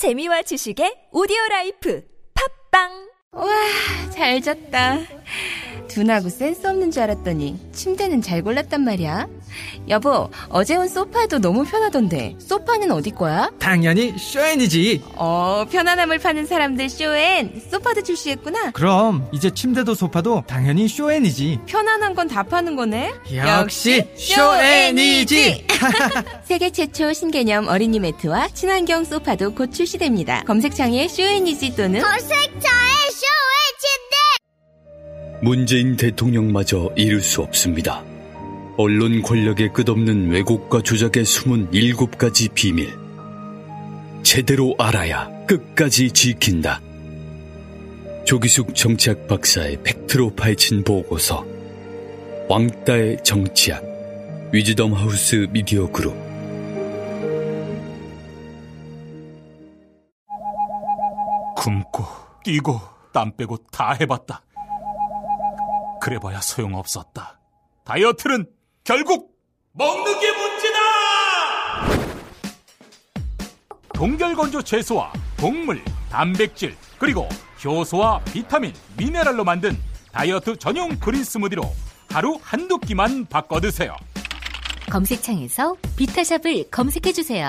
재미와 지식의 오디오 라이프 팟빵 와, 잘 잤다. 둔하고 센스 없는 줄 알았더니 침대는 잘 골랐단 말이야. 여보, 어제 온 소파도 너무 편하던데 소파는 어디 거야? 당연히 쇼엔이지. 어, 편안함을 파는 사람들 쇼엔 소파도 출시했구나. 그럼 이제 침대도 소파도 당연히 쇼엔이지. 편안한 건 다 파는 거네. 역시 쇼엔이지. 세계 최초 신개념 어린이 매트와 친환경 소파도 곧 출시됩니다. 검색창에 쇼엔이지 또는 검색창에 쇼의 침대 문재인 대통령마저 이룰 수 없습니다. 언론 권력의 끝없는 왜곡과 조작의 숨은 일곱 가지 비밀. 제대로 알아야 끝까지 지킨다. 조기숙 정치학 박사의 팩트로 파헤친 보고서. 왕따의 정치학. 위즈덤 하우스 미디어 그룹. 굶고 뛰고 땀 빼고 다 해봤다. 그래봐야 소용없었다. 다이어트는 결국 먹는 게 문제다! 동결건조 채소와 곡물, 단백질, 그리고 효소와 비타민, 미네랄로 만든 다이어트 전용 그린 스무디로 하루 한두 끼만 바꿔 드세요. 검색창에서 비타샵을 검색해 주세요.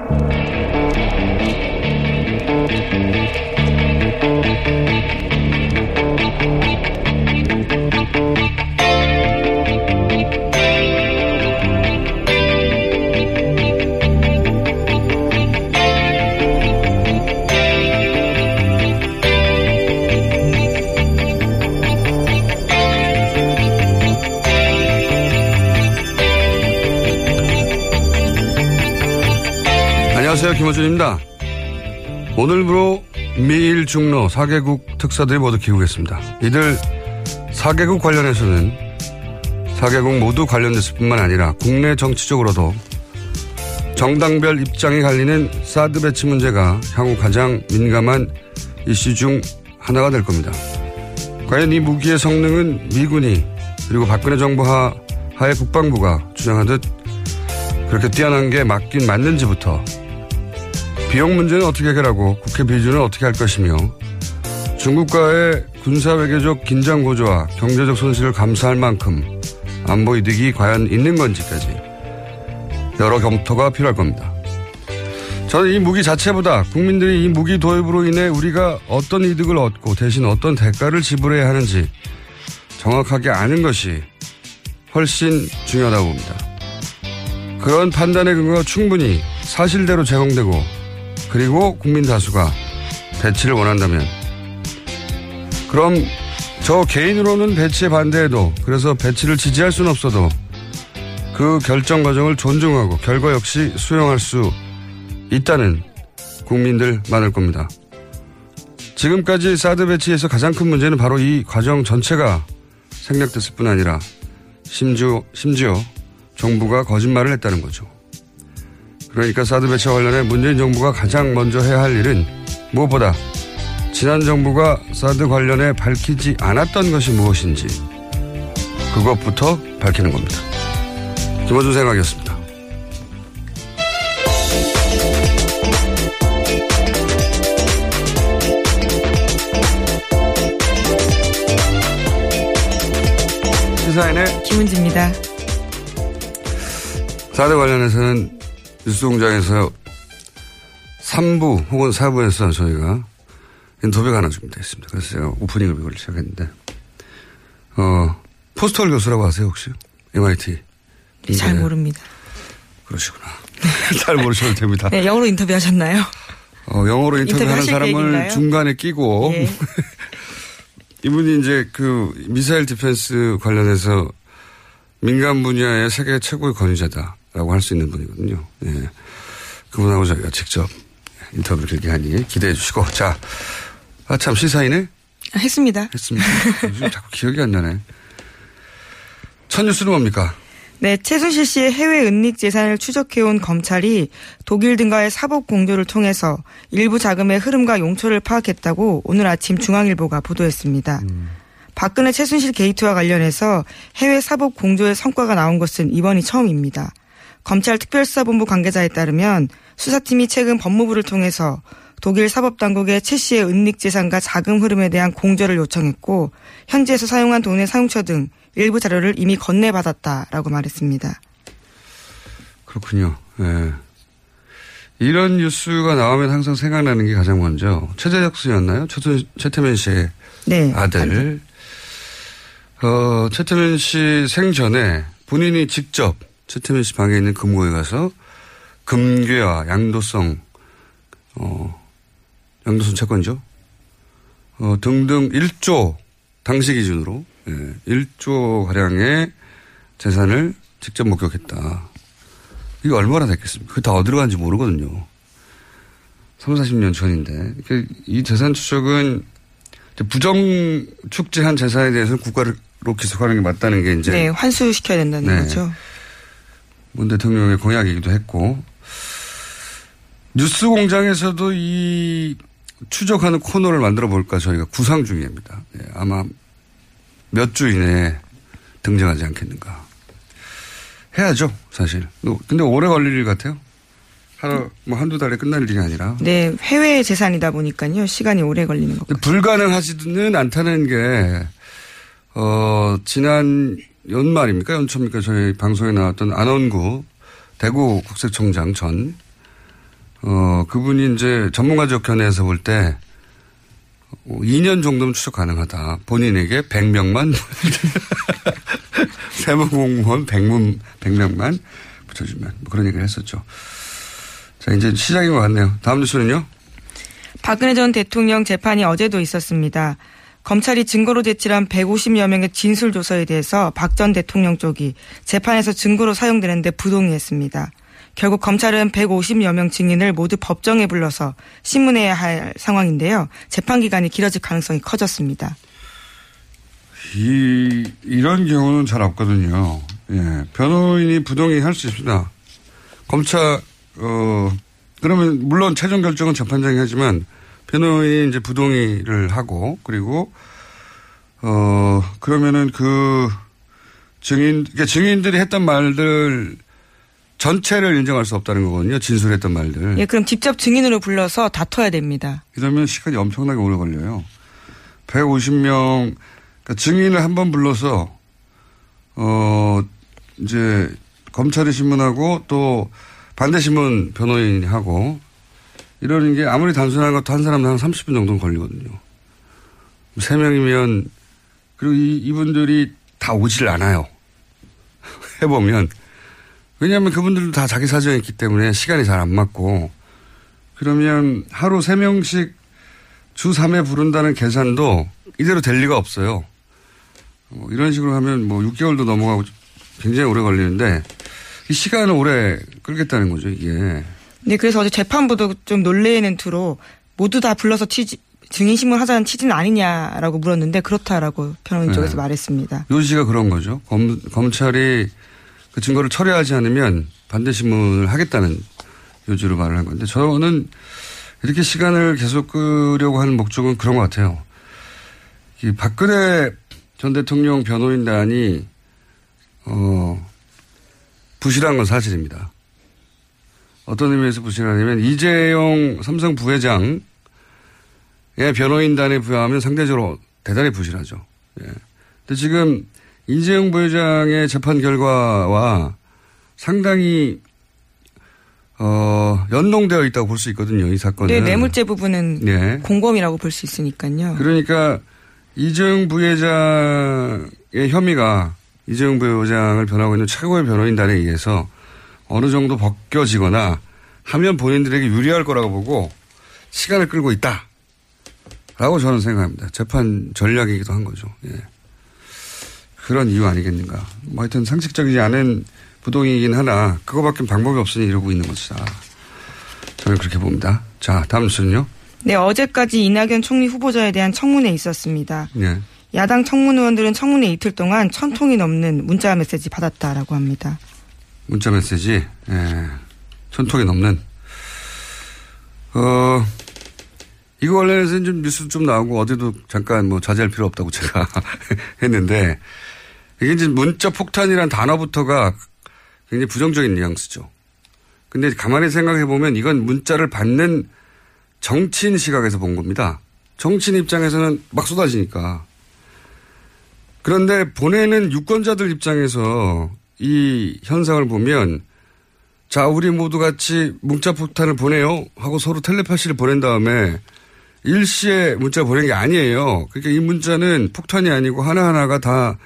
김호준입니다. 오늘부로 미일 중로 4개국 특사들이 모두 귀국했습니다. 이들 4개국 관련해서는 4개국 모두 관련됐을 뿐만 아니라 국내 정치적으로도 정당별 입장이 갈리는 사드 배치 문제가 향후 가장 민감한 이슈 중 하나가 될 겁니다. 과연 이 무기의 성능은 미군이 그리고 박근혜 정부 하, 하의 국방부가 주장하듯 그렇게 뛰어난 게 맞긴 맞는지부터 비용 문제는 어떻게 해결하고 국회 비준은 어떻게 할 것이며 중국과의 군사 외교적 긴장 고조와 경제적 손실을 감수할 만큼 안보 이득이 과연 있는 건지까지 여러 검토가 필요할 겁니다. 저는 이 무기 자체보다 국민들이 이 무기 도입으로 인해 우리가 어떤 이득을 얻고 대신 어떤 대가를 지불해야 하는지 정확하게 아는 것이 훨씬 중요하다고 봅니다. 그런 판단의 근거가 충분히 사실대로 제공되고 그리고 국민 다수가 배치를 원한다면 그럼 저 개인으로는 배치에 반대해도 그래서 배치를 지지할 수는 없어도 그 결정 과정을 존중하고 결과 역시 수용할 수 있다는 국민들 많을 겁니다. 지금까지 사드 배치에서 가장 큰 문제는 바로 이 과정 전체가 생략됐을 뿐 아니라 심지어, 심지어 정부가 거짓말을 했다는 거죠. 그러니까 사드 배치와 관련해 문재인 정부가 가장 먼저 해야 할 일은 무엇보다 지난 정부가 사드 관련해 밝히지 않았던 것이 무엇인지 그것부터 밝히는 겁니다. 김호준 생각이었습니다. 시사인의 김은지입니다. 사드 관련해서는 뉴스공장에서 3부 혹은 4부에서 저희가 인터뷰가 하나 준비되어 있습니다. 그래서 제가 오프닝을 이걸 시작했는데, 어, 포스털 교수라고 아세요, 혹시? MIT. 잘 모릅니다. 그러시구나. 잘 모르셔도 됩니다. 네, 영어로 인터뷰하셨나요? 어, 영어로 인터뷰하는 사람을? 중간에 끼고, 예. 이분이 이제 그 missile defense 관련해서 민간 분야의 세계 최고의 권위자다 라고 할 수 있는 분이거든요. 예. 그분하고 저희가 직접 인터뷰를 이렇게 하니 기대해 주시고. 자, 아, 참, 시사인에 아, 했습니다. 했습니다. 요즘 자꾸 기억이 안 나네. 첫 뉴스는 뭡니까? 네, 최순실 씨의 해외 은닉 재산을 추적해온 검찰이 독일 등과의 사법 공조를 통해서 일부 자금의 흐름과 용처를 파악했다고 오늘 아침 중앙일보가 보도했습니다. 박근혜 최순실 게이트와 관련해서 해외 사법 공조의 성과가 나온 것은 이번이 처음입니다. 검찰 특별수사본부 관계자에 따르면 수사팀이 최근 법무부를 통해서 독일 사법당국에 최 씨의 은닉 재산과 자금 흐름에 대한 공조를 요청했고 현지에서 사용한 돈의 사용처 등 일부 자료를 이미 건네받았다라고 말했습니다. 그렇군요. 예. 이런 뉴스가 나오면 항상 생각나는 게 가장 먼저 최재석 씨였나요? 최, 최태민 씨의 네. 아들. 어, 최태민 씨 생전에 본인이 직접 최태민 씨 방에 있는 금고에 가서 금괴와 양도성, 어, 양도성 채권이죠. 어, 등등 1조, 당시 기준으로, 예, 1조 가량의 재산을 직접 목격했다. 이게 얼마나 됐겠습니까? 그게 다 어디로 간지 모르거든요. 3, 40년 전인데. 그이 재산 추적은 부정 축제한 재산에 대해서는 국가로 기소하는 게 맞다는 게 이제 네, 환수시켜야 된다는 네. 거죠. 문 대통령의 공약이기도 했고 뉴스 공장에서도 이 추적하는 코너를 만들어 볼까 저희가 구상 중입니다. 예, 아마 몇 주 이내에 등장하지 않겠는가. 해야죠, 사실. 근데 오래 걸릴 일 같아요. 하루, 뭐 한두 달에 끝날 일이 아니라. 네, 해외 재산이다 보니까요. 시간이 오래 걸리는 것 같아요. 불가능하지는 않다는 게, 어, 지난 연말입니까? 연초입니까? 저희 방송에 나왔던 안원구 대구 국세청장 전, 어, 그분이 이제 전문가적 견해에서 볼 때, 어, 2년 정도면 추적 가능하다. 본인에게 100명만, 세무 공무원 100명, 100명만 붙여주면. 뭐 그런 얘기를 했었죠. 자, 이제 시작인 것 같네요. 다음 뉴스는요? 박근혜 전 대통령 재판이 어제도 있었습니다. 검찰이 증거로 제출한 150여 명의 진술 조서에 대해서 박 전 대통령 쪽이 재판에서 증거로 사용되는데 부동의했습니다. 결국 검찰은 150여 명 증인을 모두 법정에 불러서 신문해야 할 상황인데요. 재판 기간이 길어질 가능성이 커졌습니다. 이, 이런 경우는 잘 없거든요. 예. 변호인이 부동의 할 수 있습니다. 검찰, 어, 그러면 물론 최종 결정은 재판장이 하지만 변호인이 이제 부동의를 하고 그리고 어, 그러면은 그 증인, 그러니까 증인들이 했던 말들 전체를 인정할 수 없다는 거거든요. 진술했던 말들. 예, 그럼 직접 증인으로 불러서 다퉈야 됩니다. 이러면 시간이 엄청나게 오래 걸려요. 150명, 그러니까 증인을 한 번 불러서, 어, 이제, 검찰이 신문하고 또 반대 신문 변호인이 하고, 이러는 게 아무리 단순한 것도 한 사람당 한 30분 정도는 걸리거든요. 세 명이면, 그리고 이, 이분들이 다 오질 않아요. 해보면. 왜냐하면 그분들도 다 자기 사정이 있기 때문에 시간이 잘 안 맞고, 그러면 하루 세 명씩 주 3회 부른다는 계산도 이대로 될 리가 없어요. 뭐 이런 식으로 하면 뭐 6개월도 넘어가고 굉장히 오래 걸리는데 이 시간을 오래 끌겠다는 거죠, 이게. 네, 그래서 어제 재판부도 좀 놀래는 투로 모두 다 불러서 취지, 증인 신문 하자는 취지는 아니냐라고 물었는데 그렇다라고 변호인 네. 쪽에서 말했습니다. 요지가 그런 거죠. 검, 검찰이 그 증거를 철회하지 않으면 반대 신문을 하겠다는 요지로 말을 한 건데 저는 이렇게 시간을 계속 끄려고 하는 목적은 그런 것 같아요. 이 박근혜 전 대통령 변호인단이 어 부실한 건 사실입니다. 어떤 의미에서 부실하냐면 이재용 삼성 부회장의 변호인단에 부여하면 상대적으로 대단히 부실하죠. 예. 근데 지금 이재용 부회장의 재판 결과와 상당히 어, 연동되어 있다고 볼 수 있거든요, 이 사건은. 네, 뇌물죄 부분은 네. 공범이라고 볼 수 있으니까요. 그러니까 이재용 부회장의 혐의가 이재용 부회장을 변하고 있는 최고의 변호인단에 의해서 어느 정도 벗겨지거나 하면 본인들에게 유리할 거라고 보고 시간을 끌고 있다. 라고 저는 생각합니다. 재판 전략이기도 한 거죠. 예. 그런 이유 아니겠는가. 뭐 하여튼 상식적이지 않은 부동이긴 하나 그거밖에 방법이 없으니 이러고 있는 것이다. 저는 그렇게 봅니다. 자, 다음 뉴스는요. 네, 어제까지 이낙연 총리 후보자에 대한 청문회 있었습니다. 예. 야당 청문 의원들은 청문회 이틀 동안 천 통이 넘는 문자 메시지 받았다라고 합니다. 문자 메시지, 예. 천 통이 넘는. 어, 이거 관련해서는 좀 뉴스 좀 나오고 어디도 잠깐 뭐 자제할 필요 없다고 제가 했는데 이게 이제 문자 폭탄이란 단어부터가 굉장히 부정적인 뉘앙스죠. 근데 가만히 생각해 보면 이건 문자를 받는 정치인 시각에서 본 겁니다. 정치인 입장에서는 막 쏟아지니까. 그런데 보내는 유권자들 입장에서 이 현상을 보면 자, 우리 모두 같이 문자 폭탄을 보내요 하고 서로 텔레파시를 보낸 다음에 일시에 문자 보낸 게 아니에요. 그러니까 이 문자는 폭탄이 아니고 하나하나가 다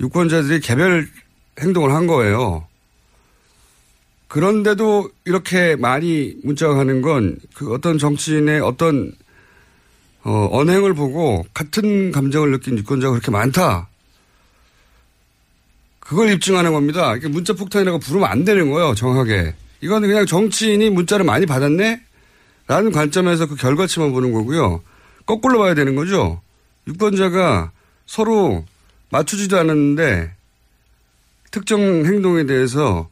유권자들이 개별 행동을 한 거예요. 그런데도 이렇게 많이 문자가 가는 건 그 어떤 정치인의 어떤 어, 언행을 보고 같은 감정을 느낀 유권자가 그렇게 많다. 그걸 입증하는 겁니다. 이게 문자 폭탄이라고 부르면 안 되는 거예요, 정확하게. 이건 그냥 정치인이 문자를 많이 받았네? 라는 관점에서 그 결과치만 보는 거고요. 거꾸로 봐야 되는 거죠. 유권자가 서로 맞추지도 않았는데 특정 행동에 대해서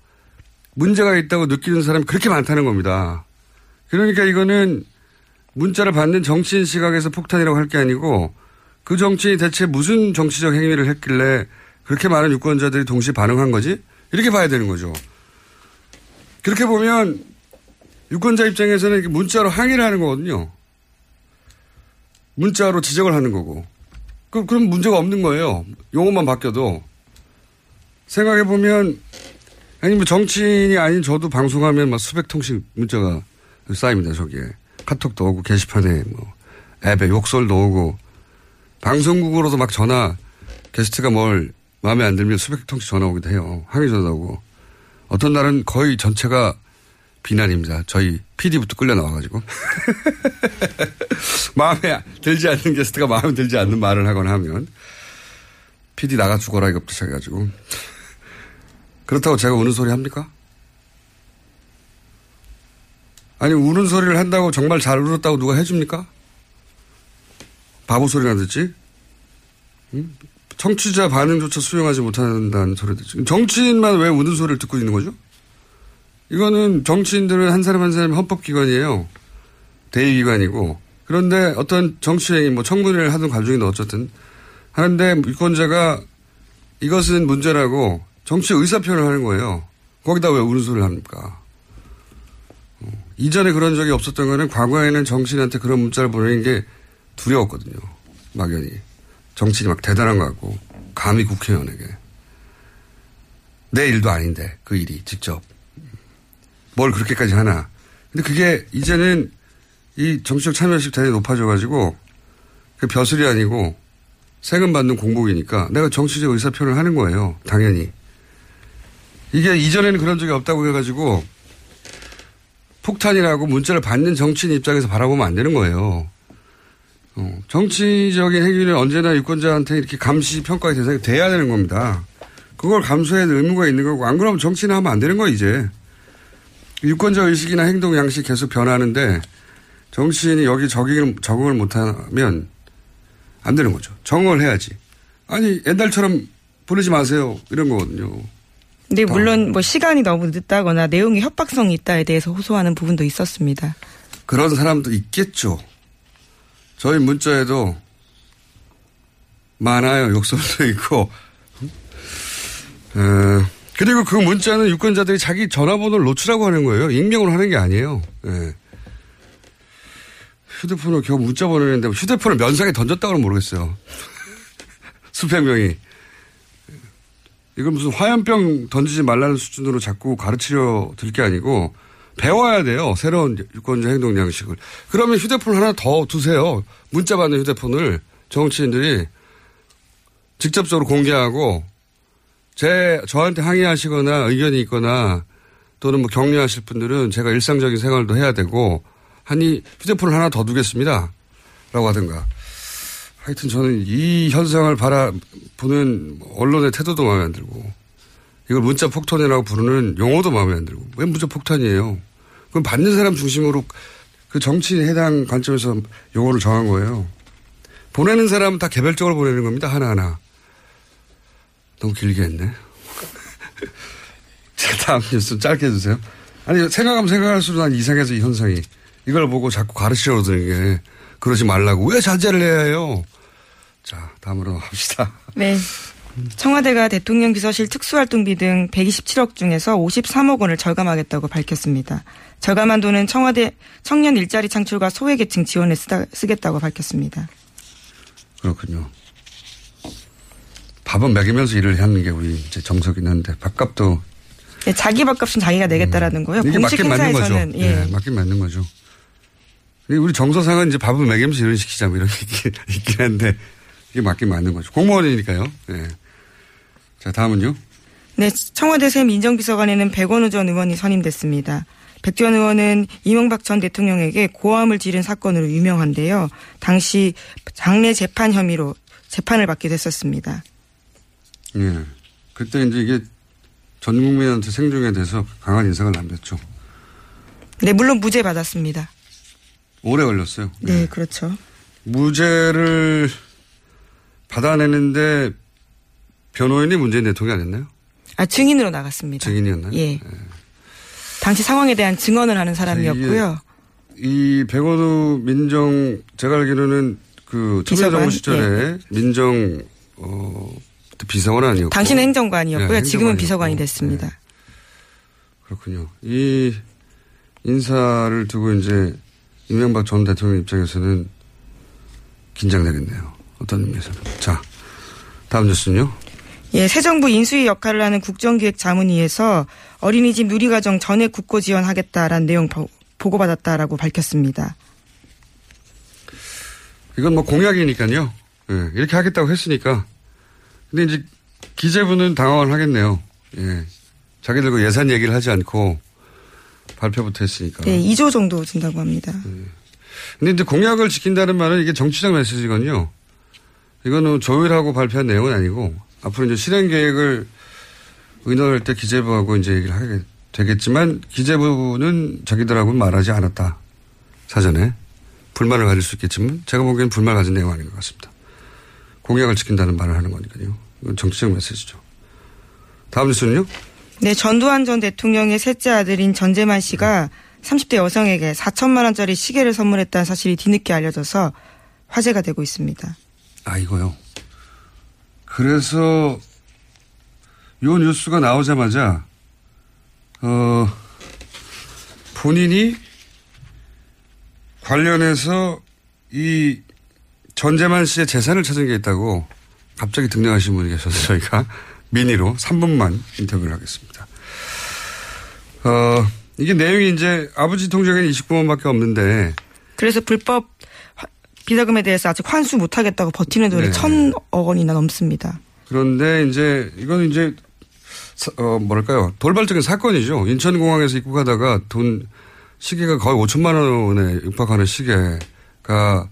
문제가 있다고 느끼는 사람이 그렇게 많다는 겁니다. 그러니까 이거는 문자를 받는 정치인 시각에서 폭탄이라고 할 게 아니고 그 정치인이 대체 무슨 정치적 행위를 했길래 그렇게 많은 유권자들이 동시에 반응한 거지? 이렇게 봐야 되는 거죠. 그렇게 보면 유권자 입장에서는 문자로 항의를 하는 거거든요. 문자로 지적을 하는 거고. 그, 그럼 문제가 없는 거예요. 용어만 바뀌어도. 생각해보면, 아니, 뭐 정치인이 아닌 저도 방송하면 막 수백 통씩 문자가 쌓입니다, 저기에. 카톡도 오고, 게시판에 뭐, 앱에 욕설도 오고, 방송국으로도 막 전화, 게스트가 뭘 마음에 안 들면 수백 통씩 전화 오기도 해요. 항의 전화 오고. 어떤 날은 거의 전체가 비난입니다. 저희 PD부터 끌려 나와가지고. 마음에 들지 않는 게스트가 마음에 들지 않는 말을 하거나 하면 PD 나가 죽어라 이것부터 시작해가지고. 그렇다고 제가 우는 소리 합니까? 아니, 우는 소리를 한다고 정말 잘 울었다고 누가 해줍니까? 바보 소리나 듣지? 응? 청취자 반응조차 수용하지 못한다는 소리 듣지. 정치인만 왜 우는 소리를 듣고 있는 거죠? 이거는 정치인들은 한 사람 한 사람 헌법기관이에요. 대의기관이고. 그런데 어떤 정치행위, 뭐 청문회를 하든 과정이든 어쨌든 하는데 유권자가 이것은 문제라고 정치 의사표현을 하는 거예요. 거기다 왜 우는 소리를 합니까? 어, 이전에 그런 적이 없었던 거는 과거에는 정치인한테 그런 문자를 보내는 게 두려웠거든요. 막연히. 정치인이 막 대단한 거 같고, 감히 국회의원에게. 내 일도 아닌데, 그 일이 직접. 뭘 그렇게까지 하나. 근데 그게 이제는 이 정치적 참여식 대단히 높아져가지고, 그 벼슬이 아니고, 세금 받는 공복이니까 내가 정치적 의사표현을 하는 거예요. 당연히. 이게 이전에는 그런 적이 없다고 해가지고, 폭탄이라고 문자를 받는 정치인 입장에서 바라보면 안 되는 거예요. 어, 정치적인 행위는 언제나 유권자한테 이렇게 감시 평가의 대상이 돼야 되는 겁니다. 그걸 감수해야 될 의무가 있는 거고 안 그러면 정치는 하면 안 되는 거 이제. 유권자 의식이나 행동 양식 계속 변하는데 정치인이 여기 적응을, 적응을 못하면 안 되는 거죠. 정을 해야지. 아니 옛날처럼 부르지 마세요 이런 거거든요. 근데 물론 뭐 시간이 너무 늦다거나 내용이 협박성이 있다에 대해서 호소하는 부분도 있었습니다. 그런 사람도 있겠죠. 저희 문자에도 많아요. 욕설도 있고. 어, 그리고 그 문자는 유권자들이 자기 전화번호를 노출하고 하는 거예요. 익명으로 하는 게 아니에요. 예. 휴대폰을 겨우 문자 보내는데 휴대폰을 면상에 던졌다고는 모르겠어요. 수백 명이. 이건 무슨 화염병 던지지 말라는 수준으로 자꾸 가르치려 들 게 아니고 배워야 돼요. 새로운 유권자 행동 양식을. 그러면 휴대폰 하나 더 두세요. 문자 받는 휴대폰을 정치인들이 직접적으로 공개하고 제 저한테 항의하시거나 의견이 있거나 또는 뭐 격려하실 분들은 제가 일상적인 생활도 해야 되고 하니 휴대폰을 하나 더 두겠습니다. 라고 하든가. 하여튼 저는 이 현상을 바라보는 언론의 태도도 마음에 안 들고 이걸 문자 폭탄이라고 부르는 용어도 마음에 안 들고 왜 문자 폭탄이에요? 그럼 받는 사람 중심으로 그 정치인 해당 관점에서 요거를 정한 거예요. 보내는 사람은 다 개별적으로 보내는 겁니다. 하나하나. 너무 길게 했네. 자, 다음 뉴스 짧게 해주세요. 아니, 생각하면 생각할수록 난 이상해서 이 현상이. 이걸 보고 자꾸 가르치려고 드는 게 그러지 말라고. 왜 자제를 해야 해요? 자, 다음으로 합시다. 네. 청와대가 대통령 비서실 특수활동비 등 127억 중에서 53억 원을 절감하겠다고 밝혔습니다. 절감한 돈은 청와대 청년 일자리 창출과 소외계층 지원에 쓰다, 쓰겠다고 밝혔습니다. 그렇군요. 밥은 먹이면서 일을 하는 게 우리 이제 정석이긴 한데 밥값도 네, 자기 밥값은 자기가 내겠다라는 거요. 음. 이게 공식 맞긴 맞는 거죠. 행사에서는 예. 네, 맞긴 맞는 거죠. 우리 정서상은 이제 밥을 먹이면서 일을 시키자 뭐 이런 게 있긴, 한데 이게 맞긴 맞는 거죠. 공무원이니까요. 네. 자 다음은요. 네, 청와대 새 민정비서관에는 백원우 전 의원이 선임됐습니다. 백 전 의원은 이명박 전 대통령에게 고함을 지른 사건으로 유명한데요. 당시 장례 재판 혐의로 재판을 받기도 했었습니다. 예. 그때 이제 이게 전 국민한테 생중에 대해서 강한 인상을 남겼죠. 네, 물론 무죄 받았습니다. 오래 걸렸어요. 네, 그렇죠. 무죄를 받아내는데 변호인이 문재인 대통령이 아니었나요? 아, 증인으로 나갔습니다. 증인이었나요? 예. 당시 상황에 대한 증언을 하는 사람이었고요. 이 백원우 민정 제가 알기로는 그? 참여정부 시절에 민정 어 비서관 아니었고 당시는 행정관이었고요. 네, 지금은. 비서관이 됐습니다. 네, 그렇군요. 이 인사를 두고 이제 이명박 전 대통령 입장에서는 긴장되겠네요. 어떤 의미에서는. 자, 다음 뉴스는요. 예, 새 정부 인수위 역할을 하는 국정기획 자문위에서 어린이집 누리과정 전액 국고 지원하겠다라는 내용 보- 보고받았다라고 밝혔습니다. 이건 뭐 공약이니까요. 예, 이렇게 하겠다고 했으니까. 근데 이제 기재부는 당황을 하겠네요. 예. 자기들 그 예산 얘기를 하지 않고 발표부터 했으니까. 예, 2조 정도 준다고 합니다. 근데 이제 공약을 지킨다는 말은 이게 정치적 메시지거든요. 이거는 조율하고 발표한 내용은 아니고 앞으로 이제 실행 계획을 의논할 때 기재부하고 이제 얘기를 하게 되겠지만 기재부는 자기들하고는 말하지 않았다. 사전에. 불만을 가질 수 있겠지만 제가 보기엔 불만 가진 내용 아닌 것 같습니다. 공약을 지킨다는 말을 하는 거니까요. 이건 정치적 메시지죠. 다음 뉴스는요? 네, 전두환 전 대통령의 셋째 아들인 전재만 씨가 30대 여성에게 4천만 원짜리 시계를 선물했다는 사실이 뒤늦게 알려져서 화제가 되고 있습니다. 아, 이거요. 그래서 요 뉴스가 나오자마자 어 본인이 관련해서 이 전재만 씨의 재산을 찾은 게 있다고 갑자기 등장하신 분이 계셔서 저희가 미니로 3분만 인터뷰를 하겠습니다. 어, 이게 내용이 이제 아버지 통장에는 29만 밖에 없는데 그래서 불법 화- 비자금에 대해서 아직 환수 못하겠다고 버티는 돈이 네. 천억 원이나 넘습니다. 그런데 이제 이건 이제 사- 어 뭐랄까요 돌발적인 사건이죠. 인천공항에서 입국하다가 돈 시계가 거의 5천만 원에 육박하는 시계가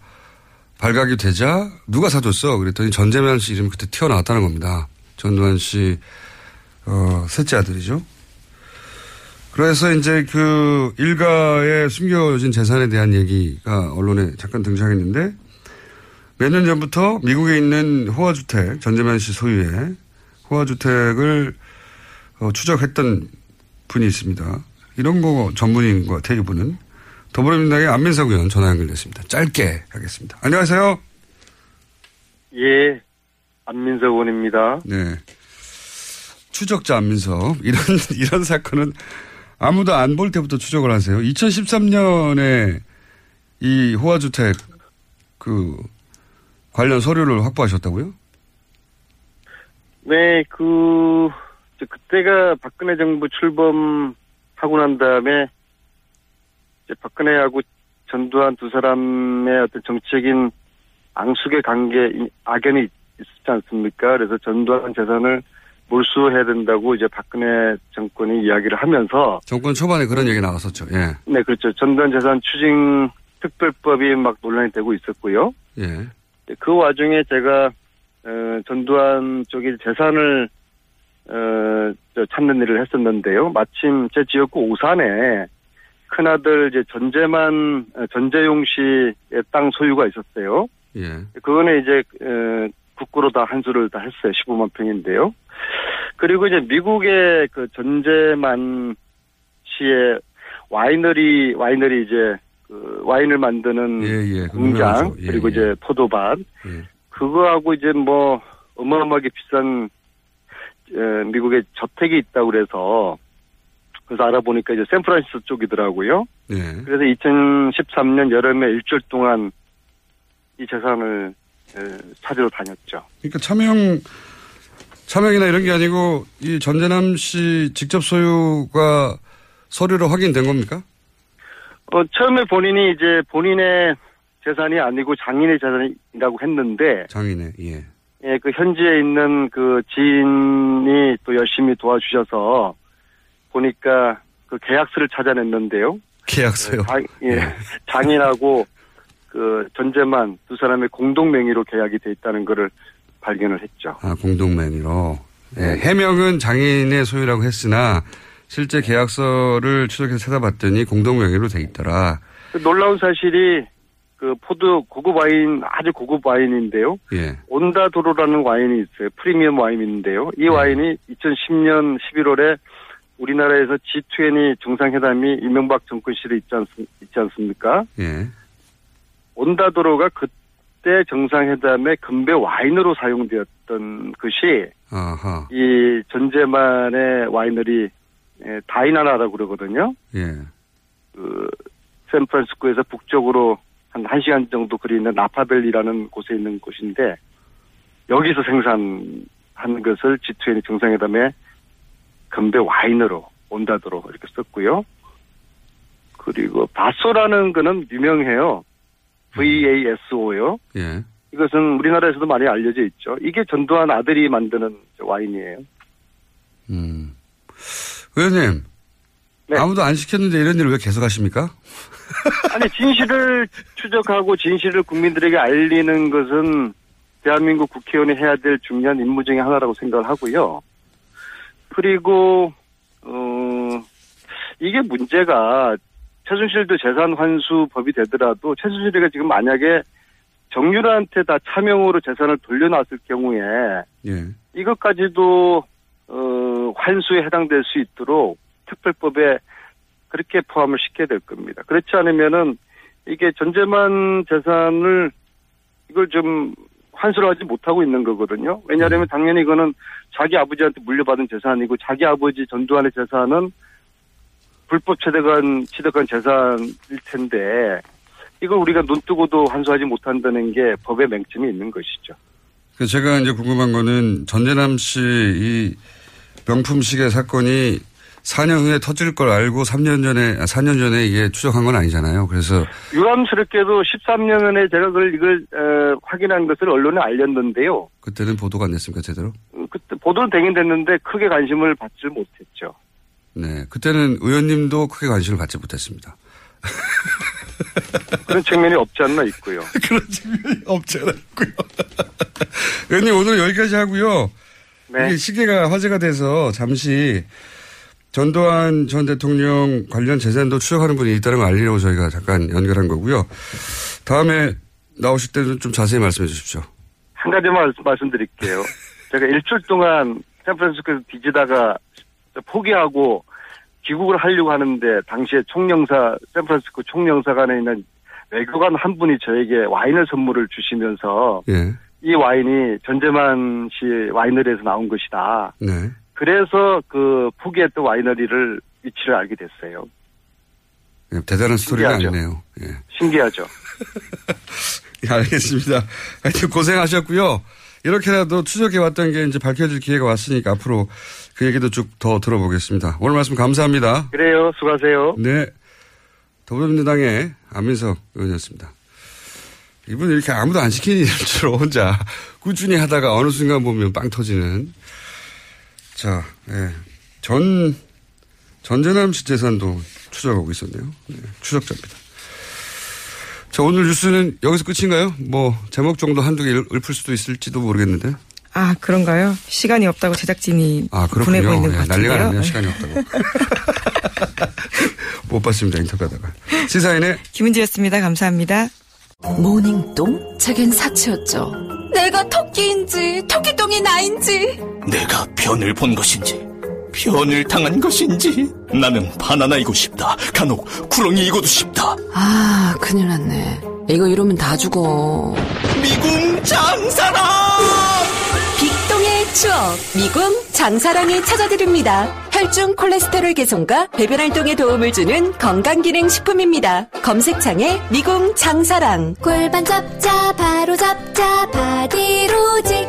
발각이 되자 누가 사줬어? 그랬더니 전재만 씨 이름이 그때 튀어나왔다는 겁니다. 전두환 씨 어, 셋째 아들이죠. 그래서 이제 그 일가의 숨겨진 재산에 대한 얘기가 언론에 잠깐 등장했는데 몇 년 전부터 미국에 있는 호화주택, 전재만 씨 소유의 호화주택을 어, 추적했던 분이 있습니다. 이런 거 전문인 것 같아요, 이분은. 더불어민주당의 안민석 의원 전화 연결됐습니다. 짧게 하겠습니다. 안녕하세요. 예, 안민석 의원입니다. 네. 추적자 안민석. 이런, 이런 사건은 아무도 안 볼 때부터 추적을 하세요. 2013년에 이 호화주택 그 관련 서류를 확보하셨다고요? 네, 그, 그때가 박근혜 정부 출범하고 난 다음에 이제 박근혜하고 전두환 두 사람의 어떤 정치적인 앙숙의 관계, 이- 악연이 있었지 않습니까? 그래서 전두환 재산을 몰수해야 된다고 이제 박근혜 정권이 이야기를 하면서 정권 초반에 그런 얘기 나왔었죠. 예. 네, 그렇죠. 전두환 재산 추징 특별법이 막 논란이 되고 있었고요. 예. 그 와중에 제가 어, 전두환 쪽의 재산을 어, 저 찾는 일을 했었는데요. 마침 제 지역구 오산에 큰아들 이제 전재만 어, 전재용 씨의 땅 소유가 있었어요. 예. 그거는 이제 어, 국구로 다 한수를 다 했어요. 15만 평인데요. 그리고 이제 미국의 그 전재만 씨의 와이너리 와이너리 이제 그 와인을 만드는 예, 예. 공장. 예, 그리고 예. 이제 포도밭 예. 그거하고 이제 뭐 어마어마하게 비싼 에, 미국에 저택이 있다고 그래서 그래서 알아보니까 이제 샌프란시스코 쪽이더라고요. 예. 그래서 2013년 여름에 일주일 동안 이 재산을 에, 찾으러 다녔죠. 그러니까 차명 차명이나 이런 게 아니고 이 전재남 씨 직접 소유가 서류로 확인된 겁니까? 어, 처음에 본인이 이제 본인의 재산이 아니고 장인의 재산이라고 했는데 장인의 예. 예, 그 현지에 있는 그 지인이 또 열심히 도와주셔서 보니까 그 계약서를 찾아냈는데요. 계약서요. 장, 예, 장인하고 그 전재만 두 사람의 공동 명의로 계약이 돼 있다는 거를 발견을 했죠. 아, 공동명의로. 예, 해명은 장인의 소유라고 했으나 실제 계약서를 추적해서 찾아봤더니 공동명의로 돼 있더라. 그 놀라운 사실이 그 포드 고급 와인 아주 고급 와인인데요. 예. 온다도로라는 와인이 있어요. 프리미엄 와인인데요. 이 와인이 2010년 11월에 우리나라에서 G20 정상회담이 이명박 정권 시절에 있지, 않, 있지 않습 니까? 예. 온다도로가 그 때 정상회담의 금배 와인으로 사용되었던 것이 아하. 이 전재만의 와이너리 에, 다이나라라고 그러거든요. 예. 그 샌프란시스코에서 북쪽으로 한 1시간 정도 거리 있는 나파벨리라는 곳에 있는 곳인데 여기서 생산한 것을 G20 정상회담에 금배 와인으로 온다도로 이렇게 썼고요. 그리고 바소라는 거는 유명해요. VASO요. 예. 이것은 우리나라에서도 많이 알려져 있죠. 이게 전두환 아들이 만드는 와인이에요. 음. 의원님. 네. 아무도 안 시켰는데 이런 일을 왜 계속 하십니까? 아니 진실을 추적하고 진실을 국민들에게 알리는 것은 대한민국 국회의원이 해야 될 중요한 임무 중에 하나라고 생각을 하고요. 그리고 어 이게 문제가 최순실도 재산 환수 법이 되더라도 최순실이가 지금 만약에 정유라한테 다 차명으로 재산을 돌려놨을 경우에 예. 이것까지도 어, 환수에 해당될 수 있도록 특별법에 그렇게 포함을 시켜야 될 겁니다. 그렇지 않으면은 이게 전재만 재산을 이걸 좀 환수를 하지 못하고 있는 거거든요. 왜냐하면 당연히 이거는 자기 아버지한테 물려받은 재산이고 자기 아버지 전두환의 재산은 불법 취득한 취득한 재산일 텐데 이걸 우리가 눈 뜨고도 환수하지 못한다는 게 법의 맹점이 있는 것이죠. 그 제가 이제 궁금한 거는 전재남 씨 이 명품 시계 사건이 4년 후에 터질 걸 알고 3년 전에, 아, 4년 전에 이게 추적한 건 아니잖아요. 그래서 유감스럽게도 13년 전에 제가 그걸 이걸 어, 확인한 것을 언론에 알렸는데요. 그때는 보도가 안 됐습니까, 제대로? 음, 그때 보도는 되긴 됐는데 크게 관심을 받지 못했죠. 네. 그때는 의원님도 크게 관심을 받지 못했습니다. 그런 측면이 없지 않나 있고요. 그런 측면이 없지 않아 있고요. 의원님 오늘 여기까지 하고요. 네. 시계가 화제가 돼서 잠시 전두환 전 대통령 관련 재산도 추적하는 분이 있다는 걸 알리려고 저희가 잠깐 연결한 거고요. 다음에 나오실 때는 좀 자세히 말씀해 주십시오. 한 가지만 말씀드릴게요. 제가 일주일 동안 샌프란시스코에서 뒤지다가 포기하고 귀국을 하려고 하는데 당시에 총영사 샌프란시스코 총영사관에 있는 외교관 한 분이 저에게 와인을 선물을 주시면서 예. 이 와인이 전재만 씨 와이너리에서 나온 것이다. 네. 그래서 그 포기했던 와이너리를 위치를 알게 됐어요. 예, 대단한 스토리가. 아니네요. 예. 신기하죠. 예, 알겠습니다. 하여튼 고생하셨고요. 이렇게라도 추적해왔던 게 이제 밝혀질 기회가 왔으니까 앞으로 그 얘기도 쭉 더 들어보겠습니다. 오늘 말씀 감사합니다. 그래요. 수고하세요. 네. 더불어민주당의 안민석 의원이었습니다. 이분 이렇게 아무도 안 시키는 일처럼 혼자 꾸준히 하다가 어느 순간 보면 빵 터지는. 자, 예. 전, 전재남 씨 재산도 추적하고 있었네요. 네, 추적자입니다. 자, 오늘 뉴스는 여기서 끝인가요? 뭐, 제목 정도 한두 개 읊을 수도 있을지도 모르겠는데. 아, 그런가요? 시간이 없다고 제작진이 아, 보내고 그렇군요. 있는 것 예, 같은데요. 난리가 났네요. 시간이 없다고. 못 봤습니다. 인터뷰하다가. 시사인의 김은지였습니다. 감사합니다. 모닝똥? 제겐 사치였죠. 내가 토끼인지 토끼똥이 나인지 내가 변을 본 것인지 변을 당한 것인지 나는 바나나이고 싶다 간혹 구렁이이고도 싶다 아, 큰일 났네. 이거 이러면 다 죽어. 미궁 장사랑 빅동의 추억 미궁 장사랑이 찾아드립니다. 혈중 콜레스테롤 개선과 배변 활동에 도움을 주는 건강기능 식품입니다. 검색창에 미궁 장사랑 골반 잡자 바로 잡자 바디로직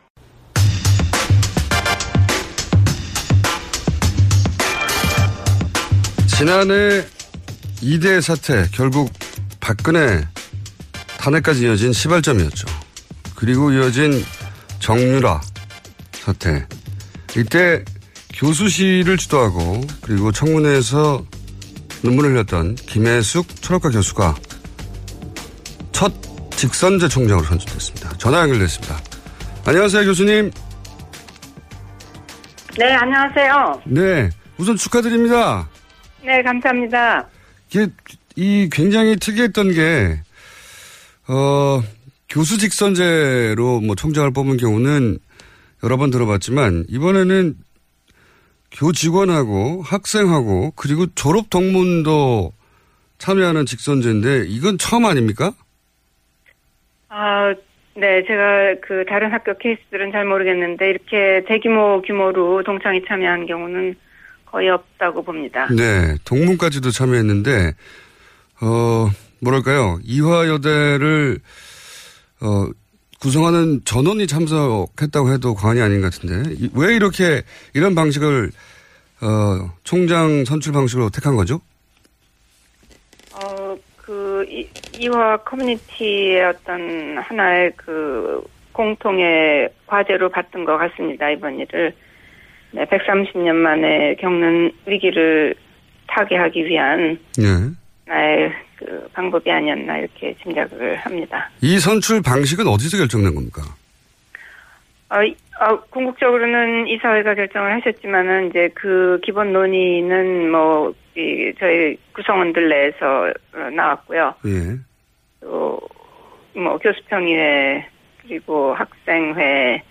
지난해 2대 사태 결국 박근혜 탄핵까지 이어진 시발점이었죠. 그리고 이어진 정유라 사태. 이때 교수실을 주도하고 그리고 청문회에서 눈물을 흘렸던 김혜숙 철학과 교수가 첫 직선제 총장으로 선출됐습니다. 전화 연결됐습니다. 안녕하세요, 교수님. 네, 안녕하세요. 네, 우선 축하드립니다. 네, 감사합니다. 이게 이 굉장히 특이했던 게 어, 교수 직선제로 뭐 총장을 뽑은 경우는 여러 번 들어봤지만 이번에는 교 직원하고 학생하고 그리고 졸업 동문도 참여하는 직선제인데 이건 처음 아닙니까? 아, 네, 제가 그 다른 학교 케이스들은 잘 모르겠는데 이렇게 대규모 규모로 동창이 참여한 경우는 거의 없다고 봅니다. 네, 동문까지도 참여했는데 어 뭐랄까요 이화여대를 어 구성하는 전원이 참석했다고 해도 과언이 아닌 것 같은데 왜 이렇게 이런 방식을 어 총장 선출 방식으로 택한 거죠? 어, 그 이, 이화 커뮤니티의 어떤 하나의 그 공통의 과제로 봤던 것 같습니다. 이번 일을 네, 130년 만에 겪는 위기를 타개하기 위한 네. 나의 그 방법이 아니었나 이렇게 짐작을 합니다. 이 선출 방식은 어디서 결정된 겁니까? 어, 이- 어, 궁극적으로는 이사회가 결정을 하셨지만은 이제 그 기본 논의는 뭐 이, 저희 구성원들 내에서 어, 나왔고요. 예. 또뭐 교수평의회 그리고 학생회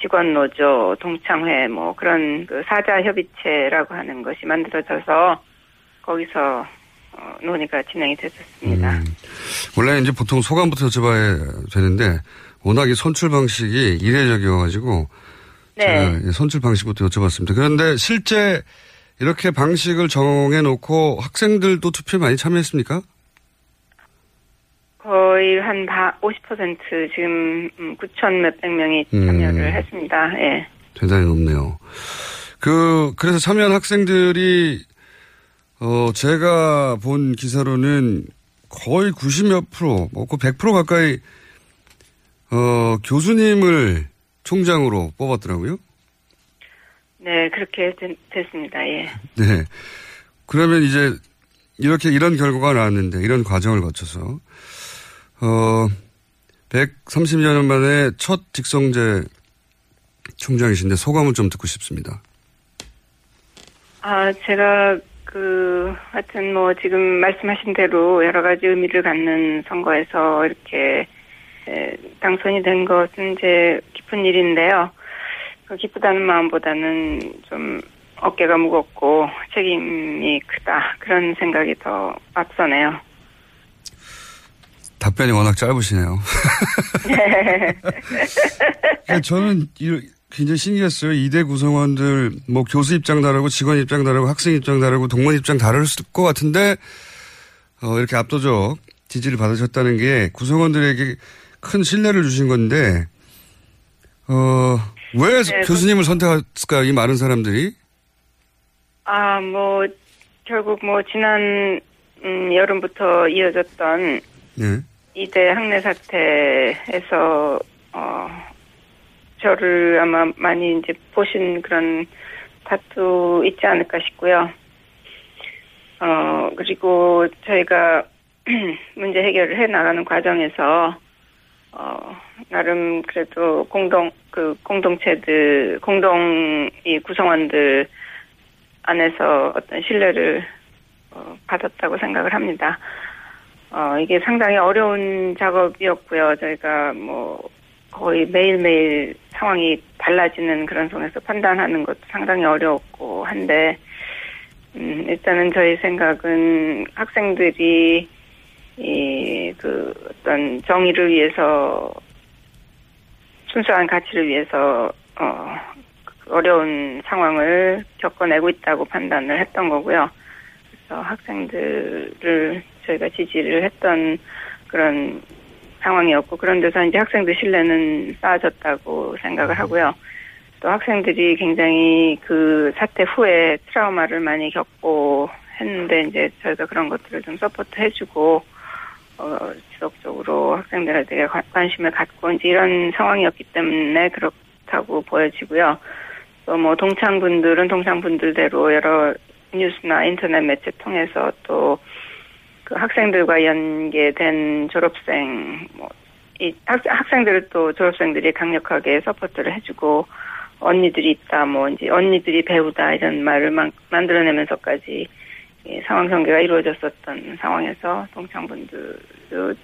직원 노조 동창회 뭐 그런 그 사자 협의체라고 하는 것이 만들어져서 거기서 어, 논의가 진행이 됐었습니다. 음. 원래 이제 보통 소감부터 여쭤봐야 되는데 워낙 이 선출 방식이 이례적이어가지고 네. 선출 방식부터 여쭤봤습니다. 그런데 실제 이렇게 방식을 정해놓고 학생들도 투표에 많이 참여했습니까? 거의 한 50% 지금 9천 몇백 명이 참여를 음. 했습니다. 예. 대단히 높네요. 그, 그래서 참여한 학생들이, 어, 제가 본 기사로는 거의 90몇 프로, 뭐그 100% 가까이, 어, 교수님을 총장으로 뽑았더라고요. 네, 그렇게 된- 됐습니다. 예. 네. 그러면 이제 이렇게 이런 결과가 나왔는데 이런 과정을 거쳐서 어 130여 년 만에 첫 직성제 총장이신데 소감을 좀 듣고 싶습니다. 아, 제가 그 하여튼 뭐 지금 말씀하신 대로 여러 가지 의미를 갖는 선거에서 이렇게 에, 당선이 된 것은 이제 기쁜 일인데요. 그 기쁘다는 마음보다는 좀 어깨가 무겁고 책임이 크다 그런 생각이 더 앞서네요. 답변이 워낙 짧으시네요. 그러니까 저는 이- 굉장히 신기했어요. 이대 구성원들 뭐 교수 입장 다르고 직원 입장 다르고 학생 입장 다르고 동문 입장 다를 것 같은데 어, 이렇게 압도적 지지를 받으셨다는 게 구성원들에게 큰 신뢰를 주신 건데 어, 왜 네, 교수님을 선택했을까요? 이 많은 사람들이? 아, 뭐, 결국 뭐, 지난, 음, 여름부터 이어졌던 네. 이대 학내 사태에서, 어, 저를 아마 많이 이제 보신 그런 다투 있지 않을까 싶고요. 어, 그리고 저희가 문제 해결을 해 나가는 과정에서, 어, 나름 그래도 공동, 그 공동체들, 공동 이 구성원들 안에서 어떤 신뢰를 어, 받았다고 생각을 합니다. 어, 이게 상당히 어려운 작업이었고요. 저희가 뭐 거의 매일매일 상황이 달라지는 그런 속에서 판단하는 것도 상당히 어려웠고 한데 음, 일단은 저희 생각은 학생들이 이 그 어떤 정의를 위해서 순수한 가치를 위해서 어 어려운 상황을 겪어내고 있다고 판단을 했던 거고요. 그래서 학생들을 저희가 지지를 했던 그런 상황이었고 그런 데서 이제 학생들 신뢰는 쌓아졌다고 생각을 하고요. 또 학생들이 굉장히 그 사태 후에 트라우마를 많이 겪고 했는데 이제 저희가 그런 것들을 좀 support 해주고 어, 지속적으로 관- 관심을 갖고 이제 이런 상황이었기 때문에 그렇다고 보여지고요. 또 뭐 동창분들은 동창분들대로 여러 뉴스나 인터넷 매체 통해서 또 그 학생들과 연계된 졸업생 뭐이 학생들을 또 졸업생들이 강력하게 support를 해주고 언니들이 있다 뭐 이제 언니들이 배우다 이런 말을 만, 만들어내면서까지 이 상황 전개가 이루어졌었던 상황에서 동창분들도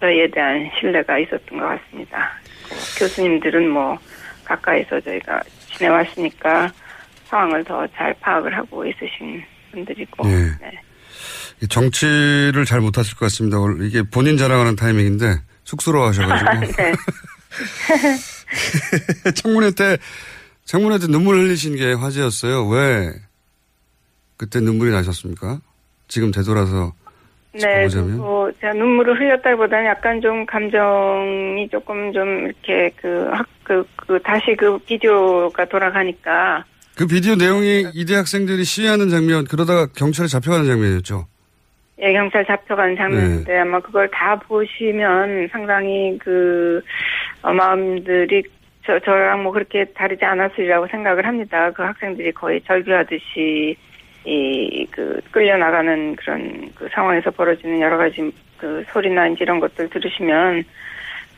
저희에 대한 신뢰가 있었던 것 같습니다. 그 교수님들은 뭐 가까이서 저희가 지내왔으니까 상황을 더 잘 파악을 하고 있으신 분들이고 예. 이 정치를 잘 못하실 것 같습니다. 이게 본인 자랑하는 타이밍인데 쑥스러워 하셔가지고. 네. 청문회 때, 청문회 때 눈물 흘리신 게 화제였어요. 왜 그때 눈물이 나셨습니까? 지금 되돌아서 네. 뭐 제가 눈물을 흘렸다기보다는 약간 좀 감정이 조금 좀 이렇게 그학그그 다시 그 비디오가 돌아가니까 그 비디오 내용이 이대 학생들이 시위하는 장면, 그러다가 경찰에 잡혀가는 장면이었죠. 예, 경찰 잡혀간 장면인데 아마 그걸 다 보시면 상당히 그 어, 마음들이 저 저랑 뭐 그렇게 다르지 않았으리라고 생각을 합니다. 그 학생들이 거의 절규하듯이 이 그 끌려 나가는 그런 그 상황에서 벌어지는 여러 가지 그 소리나 이제 이런 것들 들으시면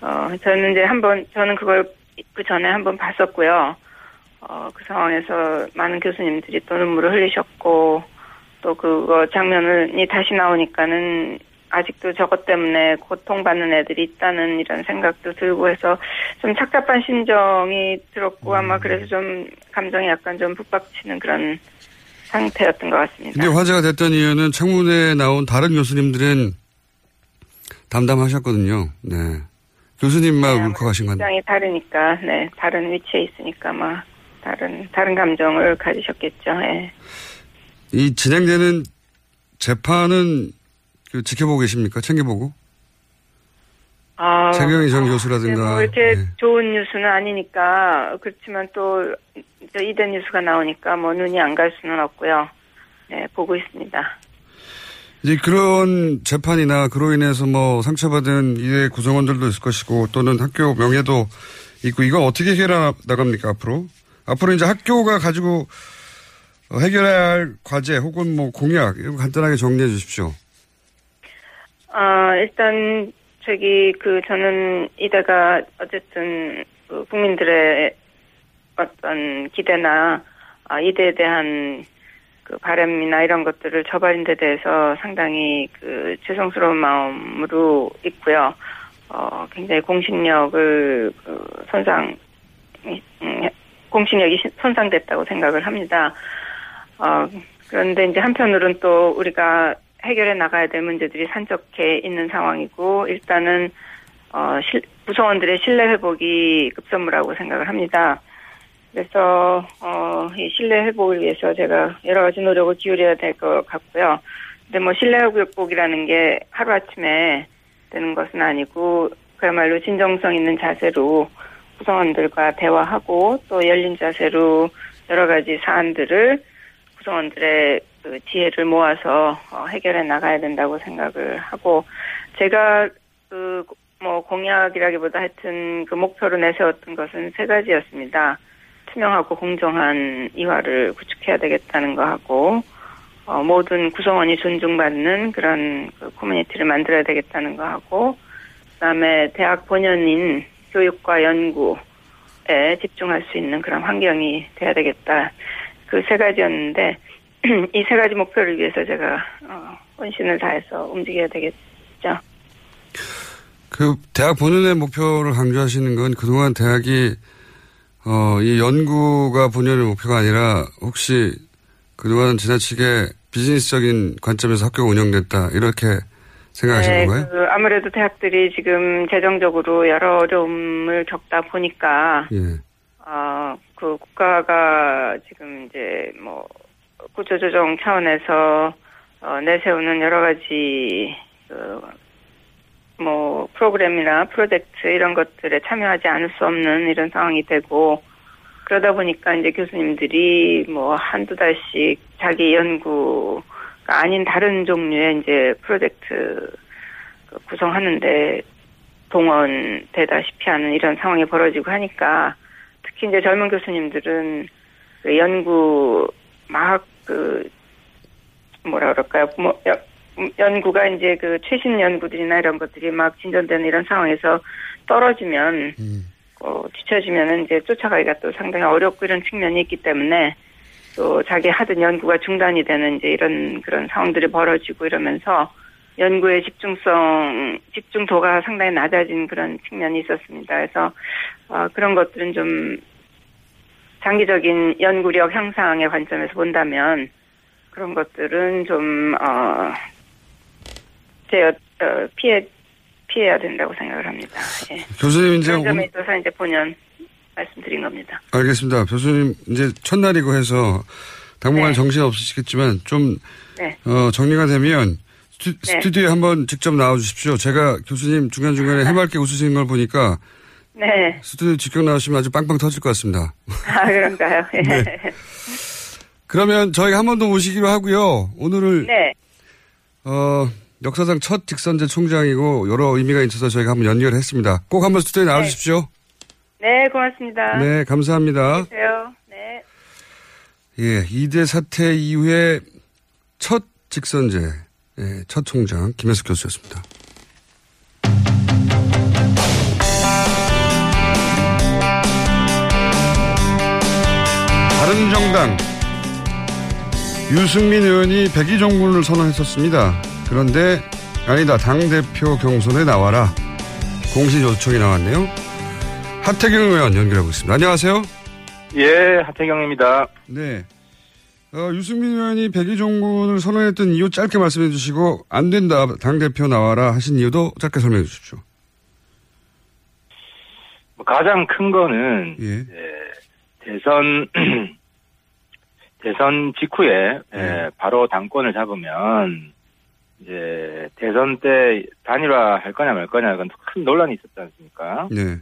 어 저는 이제 한번 저는 그걸 그 전에 한번 봤었고요. 어 그 상황에서 많은 교수님들이 또 눈물을 흘리셨고 또 그거 장면이 다시 나오니까는 아직도 저것 때문에 고통받는 애들이 있다는 이런 생각도 들고 해서 좀 착잡한 심정이 들었고 아마 그래서 좀 감정이 약간 좀 북박치는 그런 상태였던 것 같습니다. 근데 화제가 됐던 이유는 청문회에 나온 다른 교수님들은 담담하셨거든요. 네. 교수님만 울컥하신 건데. 입장이 다르니까, 네, 다른 위치에 있으니까 아마 다른 다른 감정을 가지셨겠죠. 예. 이 진행되는 재판은 그 지켜보고 계십니까? 챙겨보고? 아, 최경희 전 네, 교수라든가. 뭐 이렇게 네. 좋은 뉴스는 아니니까 그렇지만 또저 이대 뉴스가 나오니까 뭐 눈이 안 갈 수는 없고요. 네, 보고 있습니다. 이제 그런 재판이나 그로 인해서 뭐 상처받은 이대 구성원들도 있을 것이고 또는 학교 명예도 있고 이거 어떻게 해결해 나갑니까 앞으로? 앞으로 이제 학교가 가지고 어, 해결해야 할 과제 혹은 뭐 공약 이런 거 간단하게 정리해 주십시오. 아, 일단 저기 그 저는 이대가 어쨌든 그 국민들의 어떤 기대나 아, 이대에 대한 그 바람이나 이런 것들을 저버린 데 대해서 상당히 그 죄송스러운 마음으로 있고요. 어, 굉장히 공신력을 그 손상 음, 공신력이 시- 손상됐다고 생각을 합니다. 어, 그런데 이제 한편으로는 또 우리가 해결해 나가야 될 문제들이 산적해 있는 상황이고 일단은 어, 실, 구성원들의 신뢰 회복이 급선무라고 생각을 합니다. 그래서 어, 이 신뢰 회복을 위해서 제가 여러 가지 노력을 기울여야 될 것 같고요. 근데 뭐 신뢰 회복이라는 게 하루 아침에 되는 것은 아니고 그야말로 진정성 있는 자세로 구성원들과 대화하고 또 열린 자세로 여러 가지 사안들을 구성원들의 그 지혜를 모아서 어, 해결해 나가야 된다고 생각을 하고 제가 그 뭐 공약이라기보다 하여튼 그 목표로 내세웠던 것은 세 가지였습니다. 투명하고 공정한 이화를 구축해야 되겠다는 거 하고 어, 모든 구성원이 존중받는 그런 그 커뮤니티를 만들어야 되겠다는 거 하고 그다음에 대학 본연인 교육과 연구에 집중할 수 있는 그런 환경이 돼야 되겠다. 그 세 가지였는데 이 세 가지 목표를 위해서 제가 어, 혼신을 다해서 움직여야 되겠죠. 그 대학 본연의 목표를 강조하시는 건 그동안 대학이 어, 이 연구가 본연의 목표가 아니라 혹시 그동안 지나치게 비즈니스적인 관점에서 학교가 운영됐다 이렇게 생각하시는 네, 건가요? 그 아무래도 대학들이 지금 재정적으로 여러 어려움을 겪다 보니까 예. 어, 그 국가가 지금 이제 뭐 구조조정 차원에서 어, 내세우는 여러 가지 그 뭐 프로그램이나 프로젝트 이런 것들에 참여하지 않을 수 없는 이런 상황이 되고 그러다 보니까 이제 교수님들이 뭐 한두 달씩 자기 연구가 아닌 다른 종류의 이제 프로젝트 그 구성하는데 동원되다시피 하는 이런 상황이 벌어지고 하니까 특히 이제 젊은 교수님들은 그 연구 막 그 뭐라 그럴까요? 뭐 여- 연구가 이제 그 최신 연구들이나 이런 것들이 막 진전되는 이런 상황에서 떨어지면 어, 뒤처지면은 이제 쫓아가기가 또 상당히 어렵고 이런 측면이 있기 때문에 또 자기 하던 연구가 중단이 되는 이제 이런 그런 상황들이 벌어지고 이러면서 연구의 집중성, 집중도가 상당히 낮아진 그런 측면이 있었습니다. 그래서 어, 그런 것들은 좀 장기적인 연구력 향상의 관점에서 본다면 그런 것들은 좀 어, 제 어, 피해 피해야 된다고 생각을 합니다. 예. 교수님 이제 오늘- 있어서 이제 본연 말씀드린 겁니다. 알겠습니다. 교수님 이제 첫날이고 해서 당분간 정신 없으시겠지만 좀 네. 어, 정리가 되면 스튜, 네. 스튜디오에 한번 직접 나와 주십시오. 제가 교수님 중간중간에 해맑게 웃으시는 걸 보니까 네. 스튜디오 직접 나오시면 아주 빵빵 터질 것 같습니다. 아 그런가요? 예. 네. 그러면 저희가 한번 더 모시기로 하고요. 오늘을 네. 어, 역사상 첫 직선제 총장이고 여러 의미가 있어서 저희가 한번 연결했습니다. 꼭 한번 스튜디오에 나와 주십시오. 네, 고맙습니다. 네, 감사합니다. 안녕하세요. 네. 예, 이대 사태 이후에 첫 직선제, 예, 첫 총장 김혜숙 교수였습니다. 바른정당 유승민 의원이 백의종군을 선언했었습니다. 그런데 아니다 당대표 경선에 나와라 공식 요청이 나왔네요. 하태경 의원 연결하고 있습니다. 안녕하세요. 예, 하태경입니다. 네. 어, 유승민 의원이 백의종군을 선언했던 이유 짧게 말씀해 주시고 안 된다 당 대표 나와라 하신 이유도 짧게 설명해 주십시오. 뭐 가장 큰 거는 예. 대선 대선 직후에 예, 바로 당권을 잡으면 이제 대선 때 단일화 할 거냐 말 거냐 그건 큰 논란이 있었지 않습니까? 네.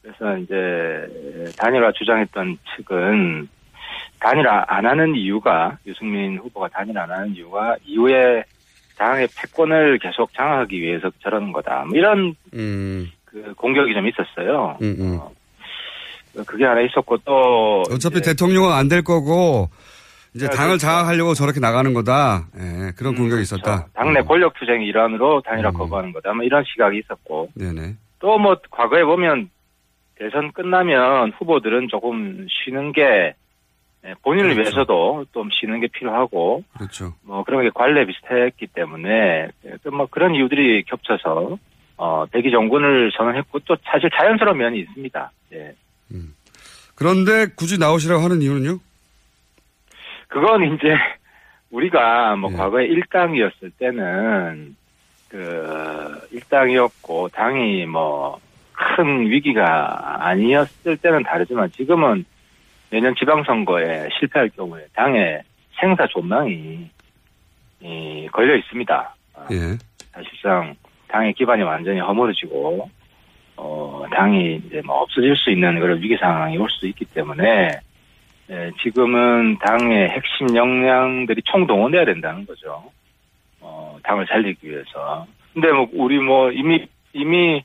그래서 이제 단일화 주장했던 측은 단일화 안 하는 이유가 유승민 후보가 단일화 안 하는 이유가 이후에 당의 패권을 계속 장악하기 위해서 저러는 거다. 뭐 이런 음, 그 공격이 좀 있었어요. 음, 음. 그게 하나 있었고 또 어차피 대통령은 안 될 거고 이제 네, 당을 그렇죠. 장악하려고 저렇게 나가는 거다. 예, 그런 공격이 있었다. 당내 권력 투쟁의 일환으로 단일화 거부하는 거다. 뭐 이런 시각이 있었고 네네. 또 뭐 과거에 보면 대선 끝나면 후보들은 조금 쉬는 게 예, 본인을 그렇죠. 위해서도 좀 쉬는 게 필요하고 그렇죠. 뭐 그런 게 관례 비슷했기 때문에 예, 그뭐 그런 이유들이 겹쳐서 어 대기 정군을 선언했고 또 사실 자연스러운 면이 있습니다. 예. 그런데 굳이 나오시라고 하는 이유는요? 그건 이제 우리가 뭐 과거에 일당이었을 때는 그 일당이었고 당이 뭐 큰 위기가 아니었을 때는 다르지만 지금은 내년 지방선거에 실패할 경우에 당의 생사 존망이 이, 걸려 있습니다. 예. 사실상 당의 기반이 완전히 허물어지고 어 당이 이제 뭐 없어질 수 있는 그런 위기 상황이 올수 있기 때문에 예, 지금은 당의 핵심 역량들이 총동원돼야 된다는 거죠. 어 당을 살리기 위해서. 근데 뭐 우리 뭐 이미 이미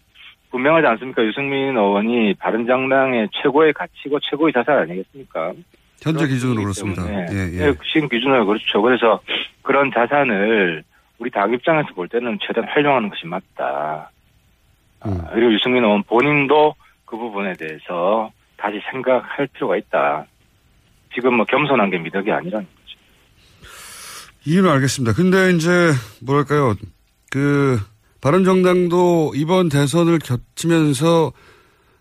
분명하지 않습니까? 유승민 의원이 바른정당의 최고의 가치고 최고의 자산 아니겠습니까? 현재 기준으로 그렇습니다. 예, 예. 네, 지금 기준으로 그렇죠. 그래서 그런 자산을 우리 당 입장에서 볼 때는 최대한 활용하는 것이 맞다. 음. 아, 그리고 유승민 의원 본인도 그 부분에 대해서 다시 생각할 필요가 있다. 지금 뭐 겸손한 게 미덕이 아니라는 거죠. 이유는 알겠습니다. 근데 이제 뭐랄까요? 그 바른정당도 이번 대선을 겹치면서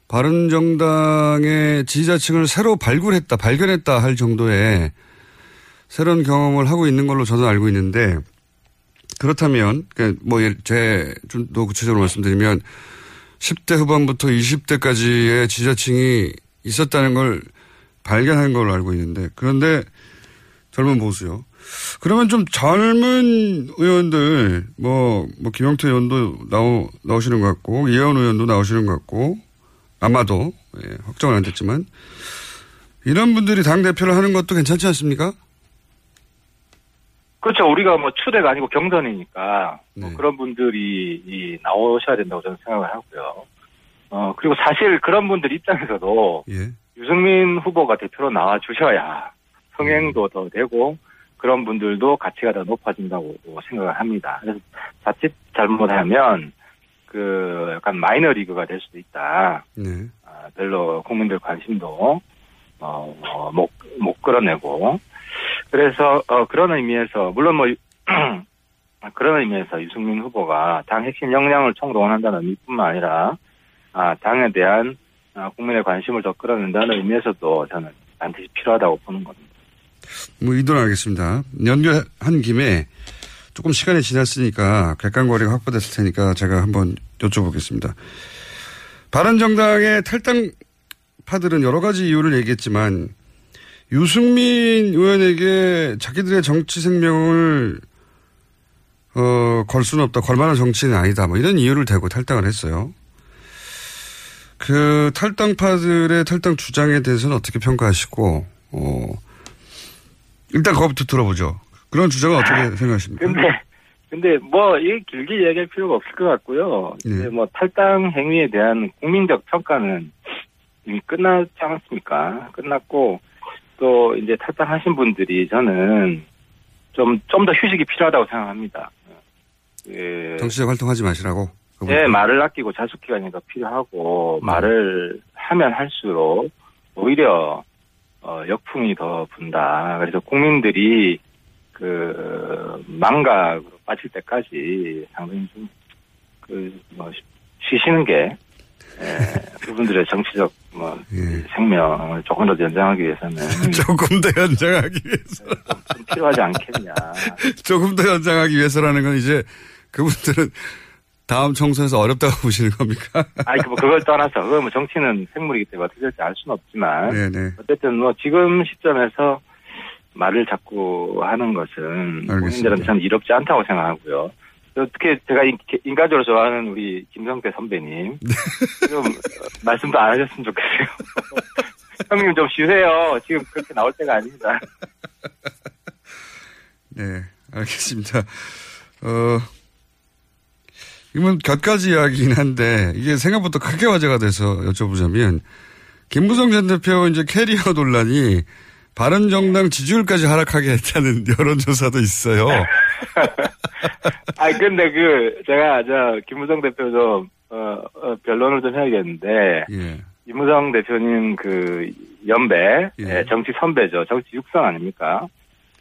바른정당의 지지자층을 새로 발굴했다, 발견했다 할 정도의 새로운 경험을 하고 있는 걸로 저는 알고 있는데 그렇다면 뭐제좀 더 구체적으로 말씀드리면 10대 후반부터 20대까지의 지지자층이 있었다는 걸 발견한 걸로 알고 있는데 그런데 젊은 보수요. 그러면 좀 젊은 의원들, 뭐, 뭐, 김영태 의원도 나오, 나오시는 것 같고, 이혜원 의원도 나오시는 것 같고, 아마도, 예, 확정은 안 됐지만, 이런 분들이 당 대표를 하는 것도 괜찮지 않습니까? 그렇죠. 우리가 뭐 추대가 아니고 경선이니까 뭐 그런 분들이 이 나오셔야 된다고 저는 생각을 하고요. 어 그리고 사실 그런 분들 입장에서도 유승민 후보가 대표로 나와 주셔야 성행도 더 되고 그런 분들도 가치가 더 높아진다고 생각을 합니다. 그래서 자칫 잘못하면 그 약간 마이너 리그가 될 수도 있다. 네. 아, 별로 국민들 관심도 어, 못, 못 끌어내고 그래서 어, 그런 의미에서 물론 뭐 그런 의미에서 유승민 후보가 당 핵심 역량을 총동원한다는 의미뿐만 아니라 아, 당에 대한 아, 국민의 관심을 더 끌어낸다는 의미에서도 저는 반드시 필요하다고 보는 겁니다. 뭐, 의도는 알겠습니다. 연결한 김에 조금 시간이 지났으니까 객관거리가 확보됐을 테니까 제가 한번 여쭤보겠습니다. 바른정당의 탈당파들은 여러 가지 이유를 얘기했지만 유승민 의원에게 자기들의 정치 생명을 어, 걸 수는 없다. 걸만한 정치는 아니다. 뭐 이런 이유를 대고 탈당을 했어요. 그 탈당파들의 탈당 주장에 대해서는 어떻게 평가하시고, 어, 일단 그것부터 들어보죠. 그런 주장은 어떻게 생각하십니까? 근데 근데 뭐 이 길게 이야기할 필요가 없을 것 같고요. 네. 뭐 탈당 행위에 대한 국민적 평가는 이미 끝났지 않았습니까? 끝났고 또 이제 탈당하신 분들이 저는 좀 좀 더 휴식이 필요하다고 생각합니다. 그 정치적 활동하지 마시라고. 제 말을 아끼고 자숙 기간이 더 필요하고 말을 하면 할수록 오히려 어, 역풍이 더 분다. 그래서 국민들이 그 망각으로 빠질 때까지 상당히 좀그뭐 쉬시는 게 예, 그분들의 정치적 뭐 생명을 조금 더 연장하기 위해서는 조금 더 연장하기 위해서 좀 필요하지 않겠냐. 조금 더 연장하기 위해서라는 건 이제 그분들은 다음 총선에서 어렵다고 보시는 겁니까? 아니, 뭐, 그걸 떠나서, 그건 뭐 정치는 생물이기 때문에 어떻게 될지 알 수는 없지만, 네네. 어쨌든 뭐, 지금 시점에서 말을 자꾸 하는 것은, 국민들한테 저는 이롭지 않다고 생각하고요. 어떻게 제가 인- 인간적으로 좋아하는 우리 김성태 선배님, 좀, 어, 말씀도 안 하셨으면 좋겠어요. 형님 좀 쉬세요. 지금 그렇게 나올 때가 아닙니다. 네, 알겠습니다. 어, 이건 곁가지 이야기긴 한데, 이게 생각보다 크게 화제가 돼서 여쭤보자면, 김부성 전 대표 이제 캐리어 논란이 바른정당 지지율까지 하락하게 했다는 여론조사도 있어요. 아니, 근데 그, 제가, 저, 김무성 대표 좀, 어, 어, 변론을 좀 해야겠는데, 예. 김무성 대표님 그, 연배, 예, 정치 선배죠. 정치 육성 아닙니까?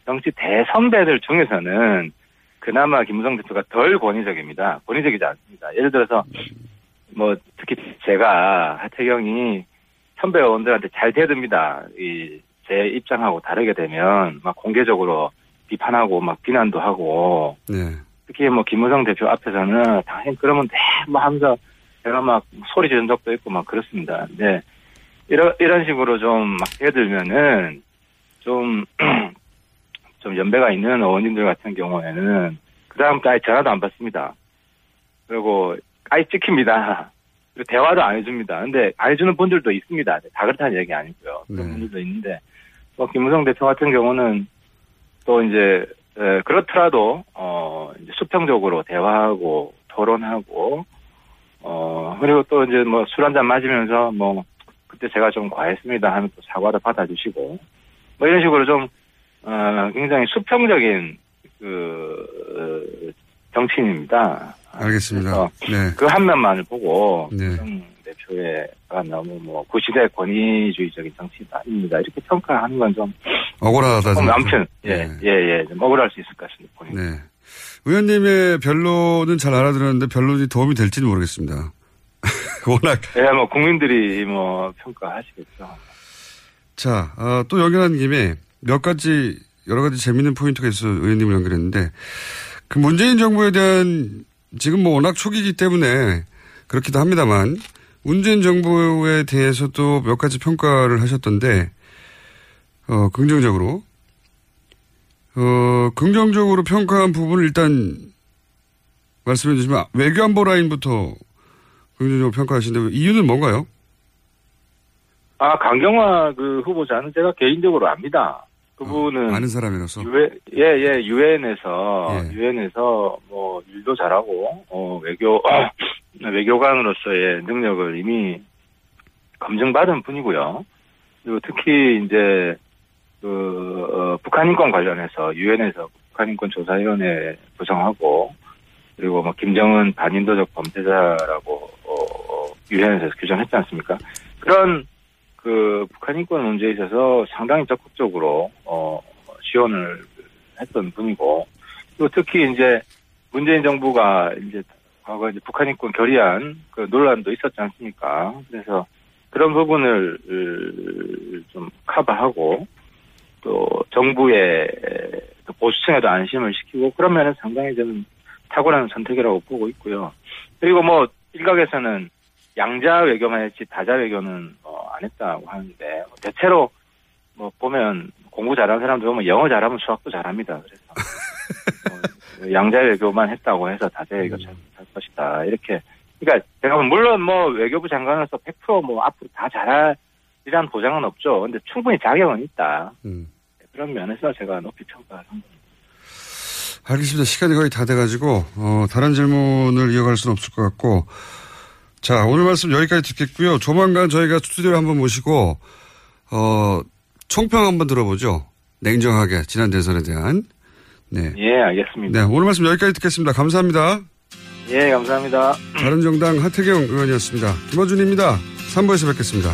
정치 대선배들 중에서는, 그나마 김무성 대표가 덜 권위적입니다. 권위적이지 않습니다. 예를 들어서, 뭐, 특히 제가, 하태경이 선배 의원들한테 잘 대듭니다. 이, 제 입장하고 다르게 되면 막 공개적으로 비판하고 막 비난도 하고 네. 특히 뭐 김무성 대표 앞에서는 당연히 그러면 네뭐 하면서 제가 막 소리 지른 적도 있고 막 그렇습니다. 근데 이런 이런 식으로 좀 막 대들면은 좀 좀 연배가 있는 의원님들 같은 경우에는 그 다음 아예 전화도 안 받습니다. 그리고 아예 찍힙니다. 그리고 대화도 안 해줍니다. 근데 안 해주는 분들도 있습니다. 다 그렇다는 얘기 아니고요. 그런 네. 분들도 있는데 뭐 김무성 대표 같은 경우는 또 이제 에, 그렇더라도 어 이제 수평적으로 대화하고 토론하고 어 그리고 또 이제 뭐 술 한잔 마시면서 뭐 그때 제가 좀 과했습니다 하면 또 사과도 받아주시고 뭐 이런 식으로 좀 어, 굉장히 수평적인 그 어, 정치인입니다. 알겠습니다. 네. 그 한 면만을 보고 네. 정 대표가 너무 뭐 구시대 권위주의적인 정치가 아닙니다. 이렇게 평가하는 건 좀 억울하다. 생각- 아무튼 예예예 좀 억울할 수 있을 것 같습니다. 본인. 네. 의원님의 변론은 잘 알아들었는데 변론이 도움이 될지는 모르겠습니다. 워낙 예, 뭐 국민들이 뭐 평가하시겠죠. 자, 어, 또 연결한 김에 몇 가지, 여러 가지 재밌는 포인트가 있어 의원님을 연결했는데, 그 문재인 정부에 대한, 지금 뭐 워낙 초기이기 때문에 그렇기도 합니다만, 문재인 정부에 대해서도 몇 가지 평가를 하셨던데, 어, 긍정적으로. 어, 긍정적으로 평가한 부분을 일단 말씀해 주시면, 외교안보 라인부터 긍정적으로 평가하시는데, 이유는 뭔가요? 아 강경화 그 후보자는 제가 개인적으로 압니다. 그분은 아는 사람이라서. 유엔 예예 유엔에서 유엔에서 뭐 일도 잘하고 어 외교 외교관으로서의 능력을 이미 검증받은 분이고요. 그리고 특히 이제 그 어, 북한 인권 관련해서 유엔에서 북한 인권 조사위원회 구성하고 그리고 뭐 김정은 반인도적 범죄자라고 어, 유엔에서 규정했지 않습니까? 그런 그 북한 인권 문제에 있어서 상당히 적극적으로 어 지원을 했던 분이고 또 특히 이제 문재인 정부가 이제 과거 이제 북한 인권 결의안 그 논란도 있었지 않습니까? 그래서 그런 부분을 좀 커버하고 또 정부의 또 보수층에도 안심을 시키고 면에서 상당히 저는 탁월한 선택이라고 보고 있고요. 그리고 뭐 일각에서는 양자 외교만 했지 다자 외교는 어, 안 했다고 하는데 대체로 뭐 보면 공부 잘하는 사람들 보면 영어 잘하면 수학도 잘합니다. 그래서 뭐 양자 외교만 했다고 해서 다자 외교 잘, 할 것이다 이렇게 그러니까 제가 물론 뭐 외교부 장관으로서 100%뭐 앞으로 다 잘하리란 보장은 없죠. 근데 충분히 자격은 있다. 그런 면에서 제가 높이 평가한 겁니다. 알겠습니다. 시간이 거의 다 돼가지고, 어, 다른 질문을 이어갈 수는 없을 것 같고, 자, 오늘 말씀 여기까지 듣겠고요. 조만간 저희가 스튜디오에 한번 모시고, 어, 총평 한번 들어보죠. 냉정하게, 지난 대선에 대한. 네. 예, 알겠습니다. 네, 오늘 말씀 여기까지 듣겠습니다. 감사합니다. 예, 감사합니다. 바른정당 하태경 의원이었습니다. 김어준입니다. 3부에서 뵙겠습니다.